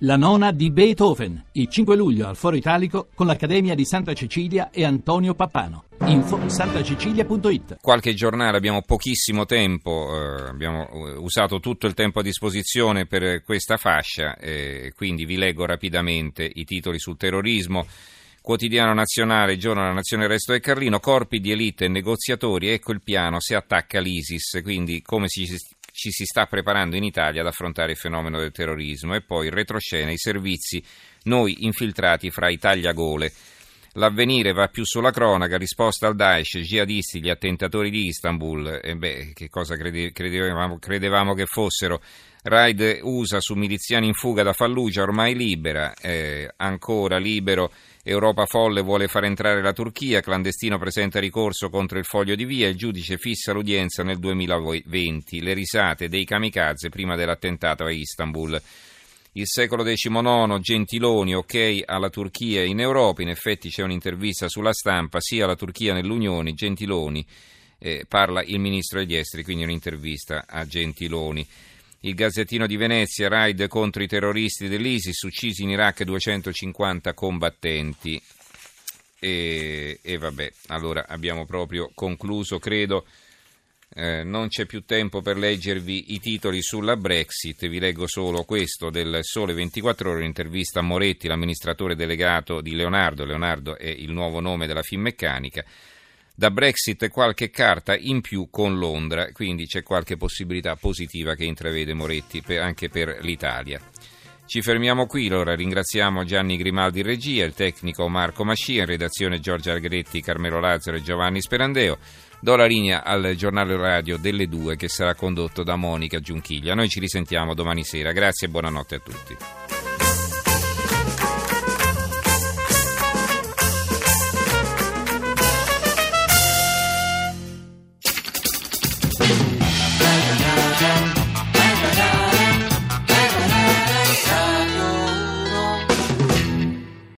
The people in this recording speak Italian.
La nona di Beethoven, il 5 luglio al Foro Italico con l'Accademia di Santa Cecilia e Antonio Pappano. Info santacecilia.it Qualche giornale, abbiamo pochissimo tempo, eh, abbiamo eh, usato tutto il tempo a disposizione per questa fascia, eh, quindi vi leggo rapidamente i titoli sul terrorismo. Quotidiano nazionale, giorno della nazione, resto del Carlino, corpi di elite e negoziatori, ecco il piano, se attacca l'ISIS, quindi come si, ci si sta preparando in Italia ad affrontare il fenomeno del terrorismo e poi retroscena, i servizi, noi infiltrati fra i tagliagole. L'avvenire va più sulla cronaca, risposta al Daesh, jihadisti, gli attentatori di Istanbul, e beh, che cosa crede, credevamo, credevamo, che fossero? Raid USA su miliziani in fuga da Fallujah, ormai libera, eh, ancora libero. Europa folle vuole far entrare la Turchia, clandestino presenta ricorso contro il foglio di via, il giudice fissa l'udienza nel 2020, le risate dei kamikaze prima dell'attentato a Istanbul. Il secolo XIX, Gentiloni, ok alla Turchia in Europa, in effetti c'è un'intervista sulla stampa, sia la Turchia nell'Unione, Gentiloni, eh, parla il ministro degli esteri, quindi un'intervista a Gentiloni. Il Gazzettino di Venezia, raid contro i terroristi dell'ISIS, uccisi in Iraq 250 combattenti. E, e vabbè, allora abbiamo proprio concluso, credo. Eh, non c'è più tempo per leggervi i titoli sulla Brexit, vi leggo solo questo del Sole 24 ore, un'intervista a Moretti, l'amministratore delegato di Leonardo. Leonardo è il nuovo nome della Finmeccanica da Brexit qualche carta in più con Londra, quindi c'è qualche possibilità positiva che intravede Moretti anche per l'Italia. Ci fermiamo qui, allora ringraziamo Gianni Grimaldi in regia, il tecnico Marco Mascia, in redazione Giorgio Algretti, Carmelo Lazzaro e Giovanni Sperandeo. Do la linea al giornale radio delle due che sarà condotto da Monica Giunchiglia. Noi ci risentiamo domani sera. Grazie e buonanotte a tutti.